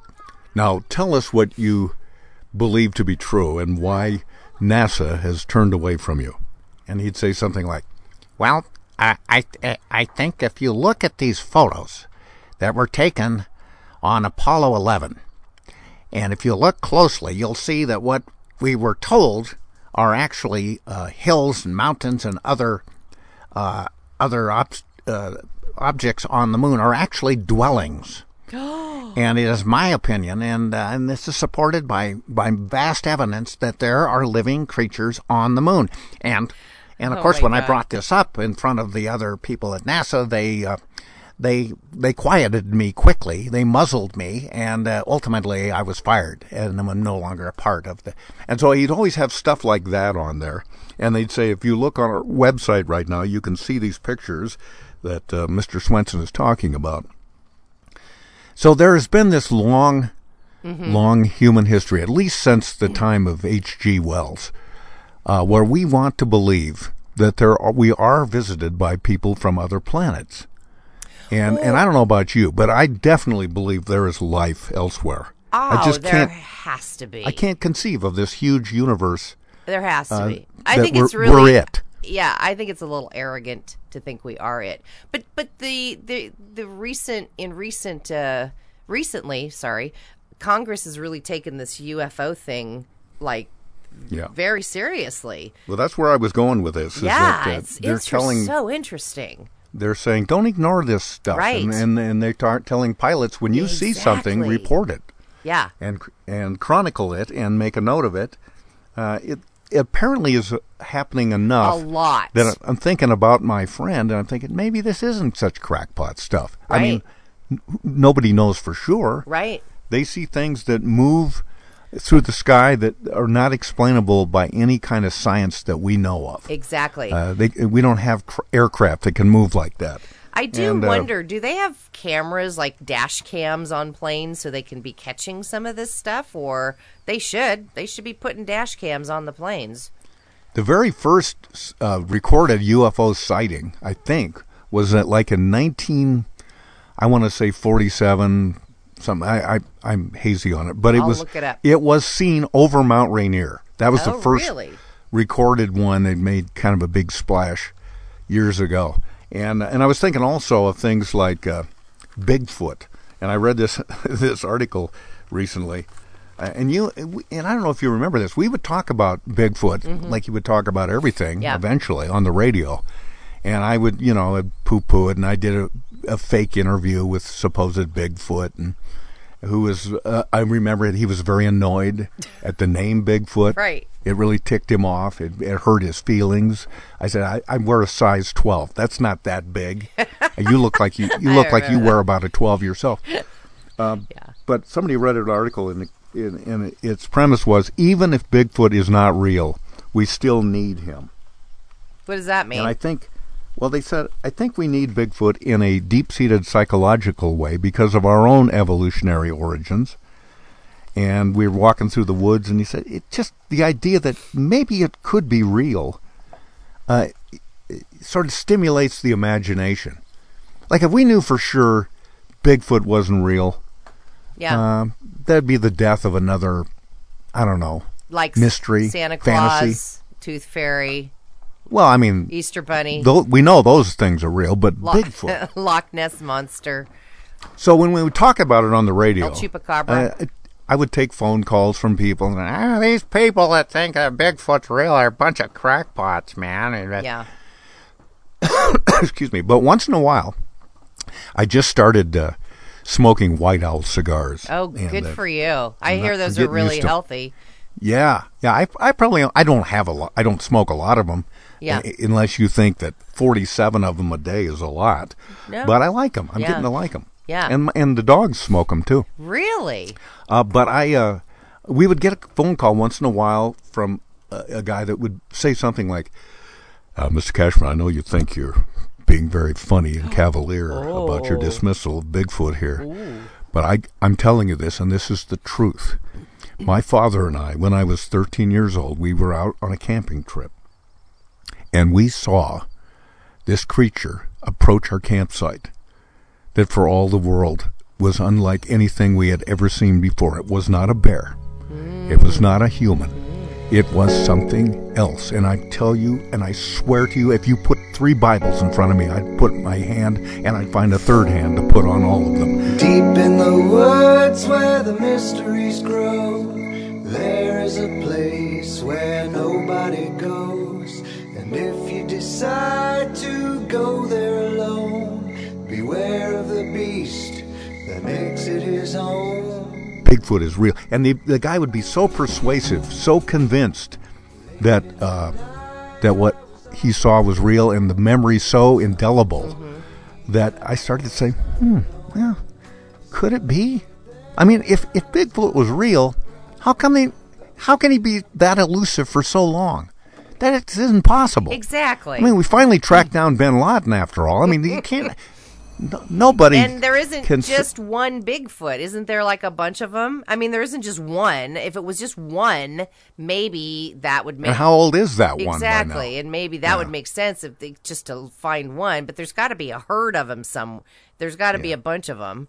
Now, tell us what you believe to be true and why NASA has turned away from you. And he'd say something like, Well, I, I, I think if you look at these photos that were taken on Apollo 11, and if you look closely, you'll see that what we were told are actually uh, hills and mountains and other uh, other ob- uh, objects on the moon are actually dwellings. and it is my opinion, and uh, and this is supported by by vast evidence that there are living creatures on the moon. And and of Oh course, when I brought this up in front of the other people at NASA, they uh, they they quieted me quickly. They muzzled me, and uh, ultimately I was fired, and I'm no longer a part of the. and so he'd always have stuff like that on there. And they'd say, if you look on our website right now, you can see these pictures that uh, Mr. Swenson is talking about. So there has been this long, Mhm. long human history, at least since the time of H.G. Wells, uh, where we want to believe that there are, we are visited by people from other planets. And and I don't know about you, but I definitely believe there is life elsewhere. Oh, I just there can't has to be. I can't conceive of this huge universe. There has to uh, be. I think it's really we're it. Yeah, I think it's a little arrogant to think we are it. But but the the the recent in recent uh recently, sorry, Congress has really taken this UFO thing like Yeah. very seriously. Well, that's where I was going with this. Is yeah, that, uh, it's it's telling so interesting. They're saying don't ignore this stuff, Right. and, and and they start telling pilots when you see something, report it Yeah. and and chronicle it and make a note of it. Uh, it, apparently is happening enough. A lot. That I'm thinking about my friend, and I'm thinking maybe this isn't such crackpot stuff. I mean, n- nobody knows for sure. Right. They see things that move through the sky that are not explainable by any kind of science that we know of. Exactly. Uh, they, we don't have cr- aircraft that can move like that. I do And, uh, wonder, do they have cameras like dash cams on planes so they can be catching some of this stuff or they should. They should be putting dash cams on the planes. The very first uh, recorded UFO sighting, I think, was at like in 19, I want to say 47, something. I, I I'm hazy on it, but it I'll was it up. was seen over Mount Rainier. That was Oh, the first really? recorded one. They made kind of a big splash years ago, and and I was thinking also of things like uh, Bigfoot. And I read this this article recently, uh, and you and I don't know if you remember this. We would talk about Bigfoot Mhm. like you would talk about everything Yeah. eventually on the radio, and I would you know poo poo it, and I did a, a fake interview with supposed Bigfoot and. Who was? Uh, I remember it. He was very annoyed at the name Bigfoot. Right. It really ticked him off. It, it hurt his feelings. I said, I, I wear a size twelve. That's not that big. you look like you. You look like you remember wear about a twelve yourself. Um, But somebody read an article, and in, in, its premise was even if Bigfoot is not real, we still need him. What does that mean? And I think, well, they said, I think we need Bigfoot in a deep seated psychological way because of our own evolutionary origins. And we were walking through the woods, and he said, it just the idea that maybe it could be real uh, sort of stimulates the imagination. Like if we knew for sure Bigfoot wasn't real, Yeah. um, that'd be the death of another, I don't know, like mystery, Santa Claus, fantasy. Tooth Fairy, Well, I mean, Easter Bunny. we know those things are real, but Lo- Bigfoot. Loch Ness monster. So when we would talk about it on the radio, El Chupacabra. uh, I would take phone calls from people. And, ah, these people that think that Bigfoot's real are a bunch of crackpots, man. And, Yeah. excuse me. But once in a while, I just started uh, smoking White Owl cigars. Oh, And, good uh, for you. I I'm hear those are really healthy. Yeah, yeah. I, I probably I don't have a lot. I don't smoke a lot of them. Yeah. unless you think that forty-seven of them a day is a lot. No. But I like them. I'm Yeah. getting to like them. Yeah. And and the dogs smoke them too. Really? Uh, but I, uh, we would get a phone call once in a while from a, a guy that would say something like, uh, "Mr. Cashman, I know you think you're being very funny and cavalier about your Oh. dismissal of Bigfoot here, but I, I'm telling you this, and this is the truth. My father and I, when I was 13 years old, we were out on a camping trip, and we saw this creature approach our campsite that for all the world was unlike anything we had ever seen before. It was not a bear. It was not a human. It was something else. And I tell you, and I swear to you, if you put three Bibles in front of me, I'd put my hand and I'd find a third hand to put on all of them. Deep in the woods where the mysteries grow, there is a place where nobody goes. If you decide to go there alone, beware of the beast that makes it his home. Bigfoot is real. And the, the guy would be so persuasive, so convinced that uh, that what he saw was real and the memory so indelible that I started to say, hmm, well, could it be? I mean, if, if Bigfoot was real, how come they, how can he be that elusive for so long? That isn't possible. Exactly. I mean, we finally tracked down Bin Laden after all. I mean, you can't. No, nobody. And there isn't just one Bigfoot. Isn't there like a bunch of them? I mean, there isn't just one. If it was just one, maybe that would make. And how old is that one? Exactly, and maybe that would make sense if they just to find one. But there's got to be a herd of them. Some there's got to be a bunch of them.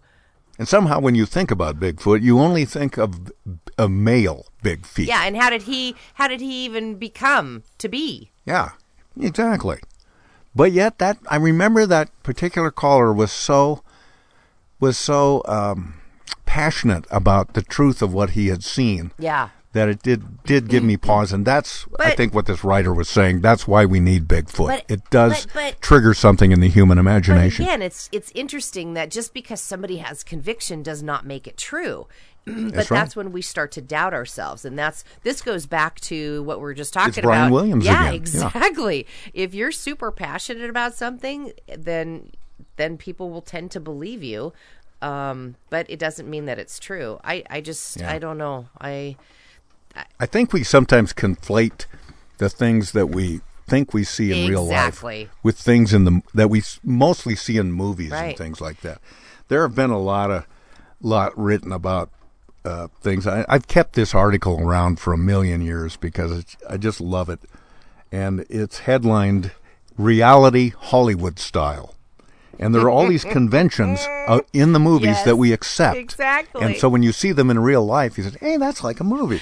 And somehow, when you think about Bigfoot, you only think of a male big feet. Yeah, and how did he? How did he even become to be? Yeah, exactly. But yet, that I remember that particular caller was so was so um, passionate about the truth of what he had seen. Yeah. That it did did give me pause, and that's I think what this writer was saying. That's why we need Bigfoot. But- it does but- but- trigger something in the human But imagination. again, it's it's interesting that just because somebody has conviction does not make it true. but That's that's, when we start to doubt ourselves, and that's this goes back to what we were just talking Brian about. Williams yeah, again. Yeah. exactly. If you're super passionate about something, then then people will tend to believe you. Um, but it doesn't mean that it's true. I I just Yeah. I don't know. I I think we sometimes conflate the things that we think we see in real life with things in the that we mostly see in movies and things like that. There have been a lot of lot written about uh, things. I, I've kept this article around for a million years because it's, I just love it, and it's headlined "Reality Hollywood Style." And there are all these conventions uh, in the movies Yes, that we accept. exactly. And so when you see them in real life, you say, "Hey, that's like a movie."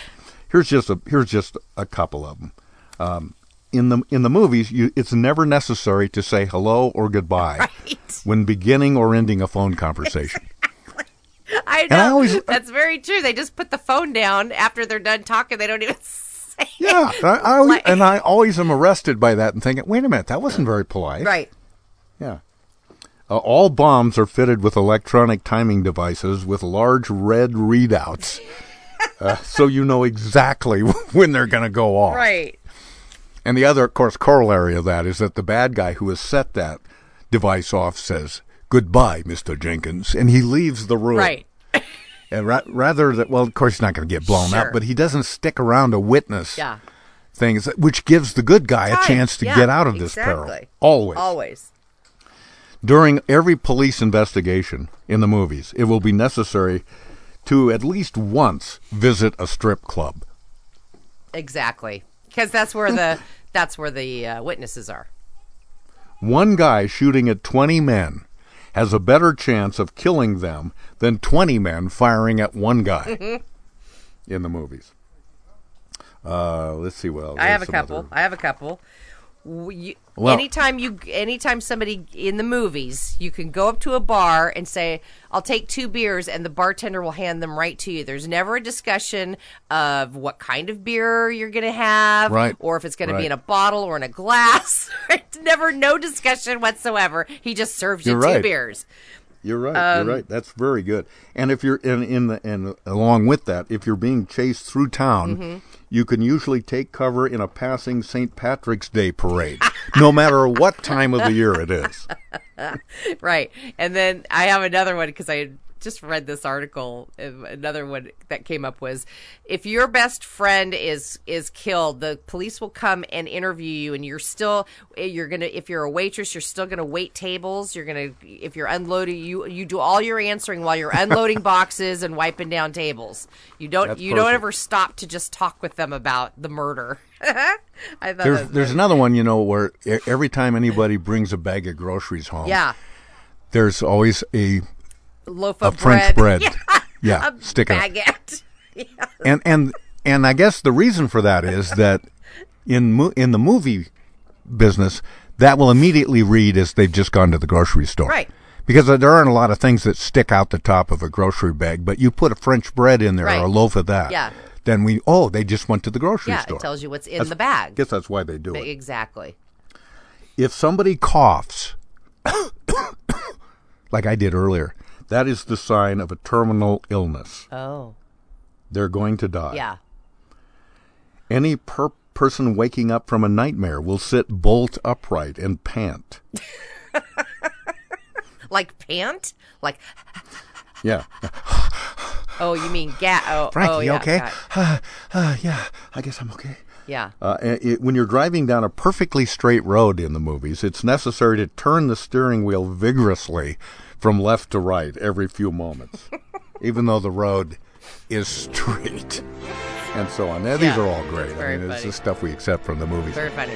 Here's just a here's just a couple of them. Um, in the in the movies, you, it's never necessary to say hello or goodbye when beginning or ending a phone conversation. I And I know. always- That's very true. They just put the phone down after they're done talking. They don't even say Yeah, it. I, I always, Like- and I always am arrested by that and thinking, wait a minute, that wasn't very polite. Right. Yeah. Uh, all bombs are fitted with electronic timing devices with large red readouts, uh, so you know exactly when they're going to go off. Right. And the other, of course, corollary of that is that the bad guy who has set that device off says, "Goodbye, Mister Jenkins," and he leaves the room. Right. And ra- rather that, well, of course, he's not going to get blown Sure. up, but he doesn't stick around to witness Yeah. things, which gives the good guy a chance to Yeah, get out of this peril. Always. Always. During every police investigation in the movies, it will be necessary to at least once visit a strip club. Exactly. Because that's where the that's where the uh, witnesses are. One guy shooting at 20 men has a better chance of killing them than 20 men firing at one guy in the movies. Uh, let's see Well. I have a couple. other- I have a couple. You, Well- anytime you, anytime somebody in the movies, you can go up to a bar and say, "I'll take two beers," and the bartender will hand them right to you. There's never a discussion of what kind of beer you're going to have, Right. or if it's going to be in a bottle or in a glass. it's never no discussion whatsoever. He just serves you You're two beers. You're right. Um, you're right. That's very good. And if you're in in the and along with that, if you're being chased through town, Mhm. You can usually take cover in a passing St. Patrick's Day parade, no matter what time of the year it is. right. And then I have another one because I just read this article. uh, Another one that came up was if your best friend is is killed, the police will come and interview you, and you're still you're gonna if you're a waitress, you're still gonna wait tables. You're gonna if you're unloading, you you do all your answering while you're unloading boxes and wiping down tables. You don't That's you don't ever stop to just talk with them about the murder. I thought There's there's another one, you know, where every time anybody brings a bag of groceries home, yeah. there's always a Loaf a of French bread. Yeah. Yeah, a stick it up. and and and I guess the reason for that is that in mo- in the movie business, that will immediately read as they've just gone to the grocery store, Right. Because there aren't a lot of things that stick out the top of a grocery bag, but you put a French bread in there Right. or a loaf of that, Yeah. Then we oh they just went to the grocery store. Yeah, store. it tells you what's in That's- the bag. I guess that's why they do it. Exactly. If somebody coughs, like I did earlier, that is the sign of a terminal illness. Oh. They're going to die. Yeah. Any per- person waking up from a nightmare will sit bolt upright and pant. Like pant? Like Yeah. oh, you mean gat? Oh, Frank, oh you yeah. okay? Uh, uh, yeah, I guess I'm okay. Yeah. Uh, it, when you're driving down a perfectly straight road in the movies, it's necessary to turn the steering wheel vigorously from left to right every few moments, even though the road is straight, and so on. Now, these Yeah, are all great. I mean, it's funny. the stuff we accept from the movies. Very funny.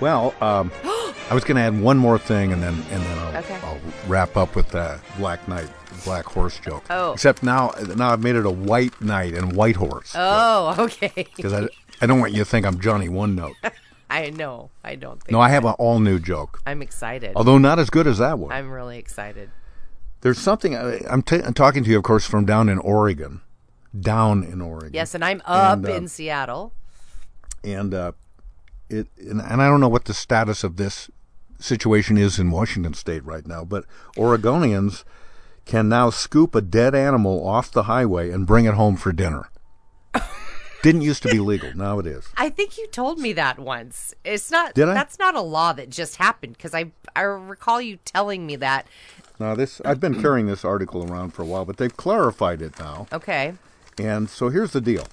Well, um, I was going to add one more thing, and then and then I'll, Okay. I'll wrap up with the Black Knight, Black Horse joke. Oh. Except now, now I've made it a White Knight and White Horse Oh, okay. because I, I don't want you to think I'm Johnny One Note. I know. I don't think. No, I have an all new joke, I'm excited. although not as good as that one. I'm really excited. There's something I, I'm, t- I'm talking to you, of course, from down in Oregon, down in Oregon. Yes, and I'm up And, uh, in Seattle. and uh, it and, and I don't know what the status of this situation is in Washington State right now, but Oregonians can now scoop a dead animal off the highway and bring it home for dinner. Didn't used to be legal, now it is. I think you told me that once. It's not. Did I? That's not a law that just happened because I I recall you telling me that. Now this I've been carrying this article around for a while, but they've clarified it now. Okay. And so here's the deal.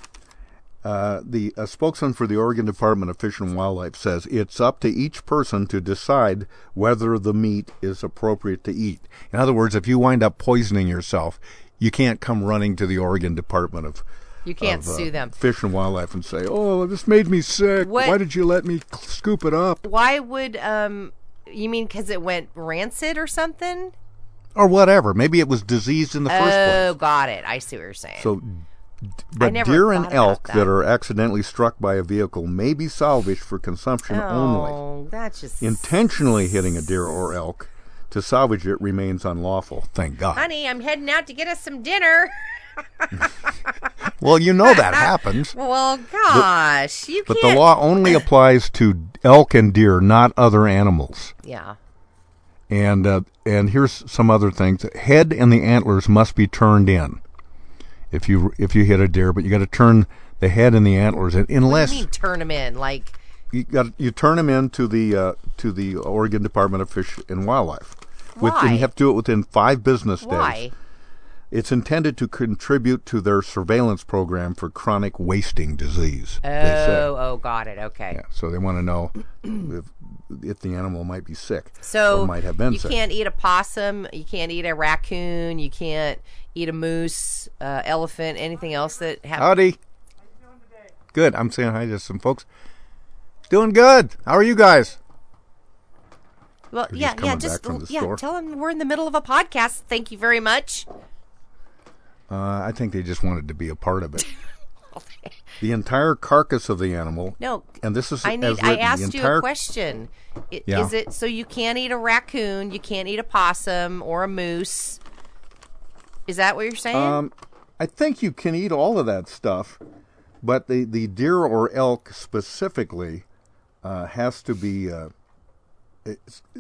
Uh, the a spokesman for the Oregon Department of Fish and Wildlife says it's up to each person to decide whether the meat is appropriate to eat. In other words, if you wind up poisoning yourself, you can't come running to the Oregon Department of You can't of, uh, sue them. Fish and Wildlife and say, "Oh, this made me sick. What- Why did you let me scoop it up?" Why would um? You mean because it went rancid or something? or whatever. Maybe it was diseased in the first place. Oh, got it. I see what you're saying. So, but deer and elk that. that. are accidentally struck by a vehicle may be salvaged for consumption only. Oh, that's just Intentionally hitting a deer or elk to salvage it remains unlawful. Thank God. Honey, I'm heading out to get us some dinner. Well, you know that happens. Well, gosh, you But can't. the law only applies to elk and deer, not other animals. Yeah. And uh, and here's some other things: head and the antlers must be turned in. If you if you hit a deer, but you got to turn the head and the antlers in, What unless do you mean turn them in? Like, you got you turn them in to the uh, to the Oregon Department of Fish and Wildlife. Why? you have to do it within five business days. why? It's intended to contribute to their surveillance program for chronic wasting disease. Oh, oh, got it. Okay. Yeah, so they want to know if if the animal might be sick So might have been sick. you sick. can't eat a possum, you can't eat a raccoon, you can't eat a moose, uh, elephant, anything else that happens. Howdy. Good. I'm saying hi to some folks. Doing good. How are you guys? Well, We're yeah, just yeah, just back from the yeah. store. Tell them we're in the middle of a podcast. Thank you very much. Uh, I think they just wanted to be a part of it. the entire carcass of the animal. No, And this is I need. written, I asked you a question. I- Is it so you can't eat a raccoon, you can't eat a possum or a moose? Is that what you're saying? Um, I think you can eat all of that stuff, but the, the deer or elk specifically uh, has to be uh,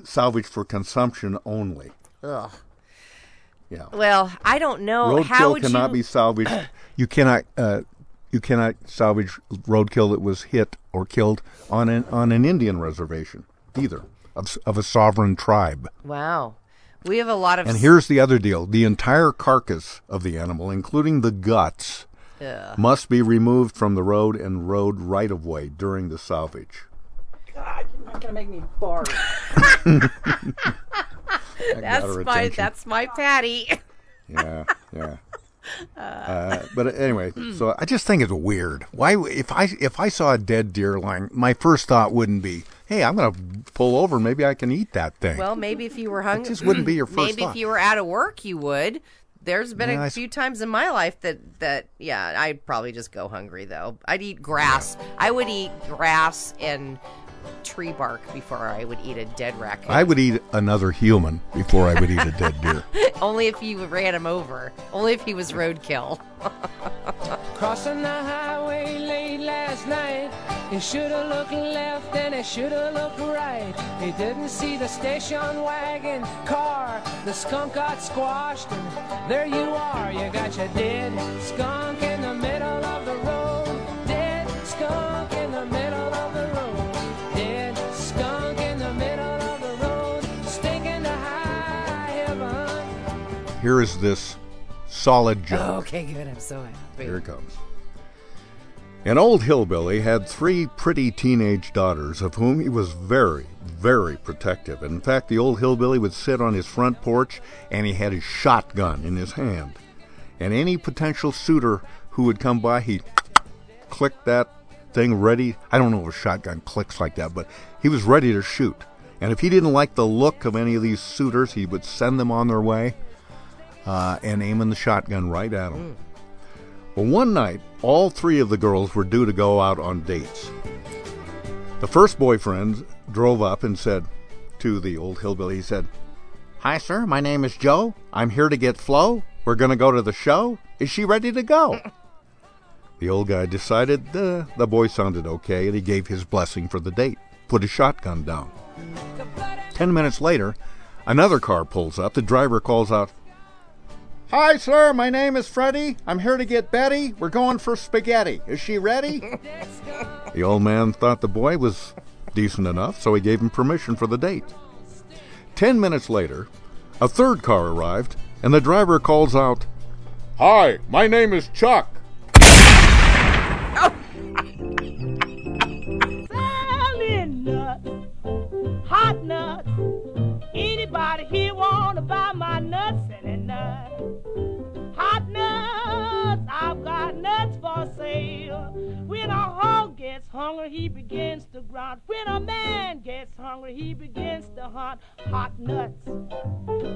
salvaged for consumption only. Ugh. Yeah. Well, I don't know. How roadkill would cannot you? be salvaged. you cannot uh, you cannot salvage roadkill that was hit or killed on an on an Indian reservation either of of a sovereign tribe. Wow, we have a lot of. And here's the other deal: the entire carcass of the animal, including the guts, Ugh. must be removed from the road and road right of way during the salvage. God, you're not gonna make me barf. that's my that's my patty. Yeah, yeah. Uh, but anyway, so I just think it's weird. Why, if I if I saw a dead deer lying, my first thought wouldn't be, "Hey, I'm going to pull over. Maybe I can eat that thing." Well, maybe if you were hungry, it just wouldn't be your first Maybe thought. if you were out of work, you would. There's been Yeah, a few times in my life that that yeah, I'd probably just go hungry though. I'd eat grass. I would eat grass and tree bark before I would eat a dead raccoon. I would eat another human before I would eat a dead deer. Only if you ran him over. Only if he was roadkill. Crossing the highway late last night. He should have looked left and he should have looked right. He didn't see the station wagon car. The skunk got squashed, and there you are. You got your dead skunk in the middle of the road. Dead skunk Here is this solid joke. Oh, okay, good. I'm so happy. Here it comes. An old hillbilly had three pretty teenage daughters, of whom he was very, very protective. In fact, the old hillbilly would sit on his front porch and he had his shotgun in his hand. And any potential suitor who would come by, he'd click that thing ready. I don't know if a shotgun clicks like that, but he was ready to shoot. And if he didn't like the look of any of these suitors, he would send them on their way uh, and aiming the shotgun right at them. Well, one night, all three of the girls were due to go out on dates. The first boyfriend drove up and said to the old hillbilly, he said, Hi, sir, my name is Joe. I'm here to get Flo. We're going to go to the show. Is she ready to go? the old guy decided uh, the boy sounded okay, and he gave his blessing for the date, put his shotgun down. Ten minutes later, another car pulls up. The driver calls out, Hi, sir. My name is Freddie. I'm here to get Betty. We're going for spaghetti. Is she ready? the old man thought the boy was decent enough, so he gave him permission for the date. Ten minutes later, a third car arrived, and the driver calls out, Hi, my name is Chuck. Selling nuts, hot nuts. Anybody here wanna buy my nuts? Selling nuts, nuts. I've got nuts for sale. When a hog gets hungry, he begins to grunt. When a man gets hungry, he begins to hunt hot nuts.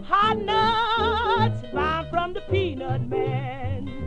Hot nuts, bound from the peanut man.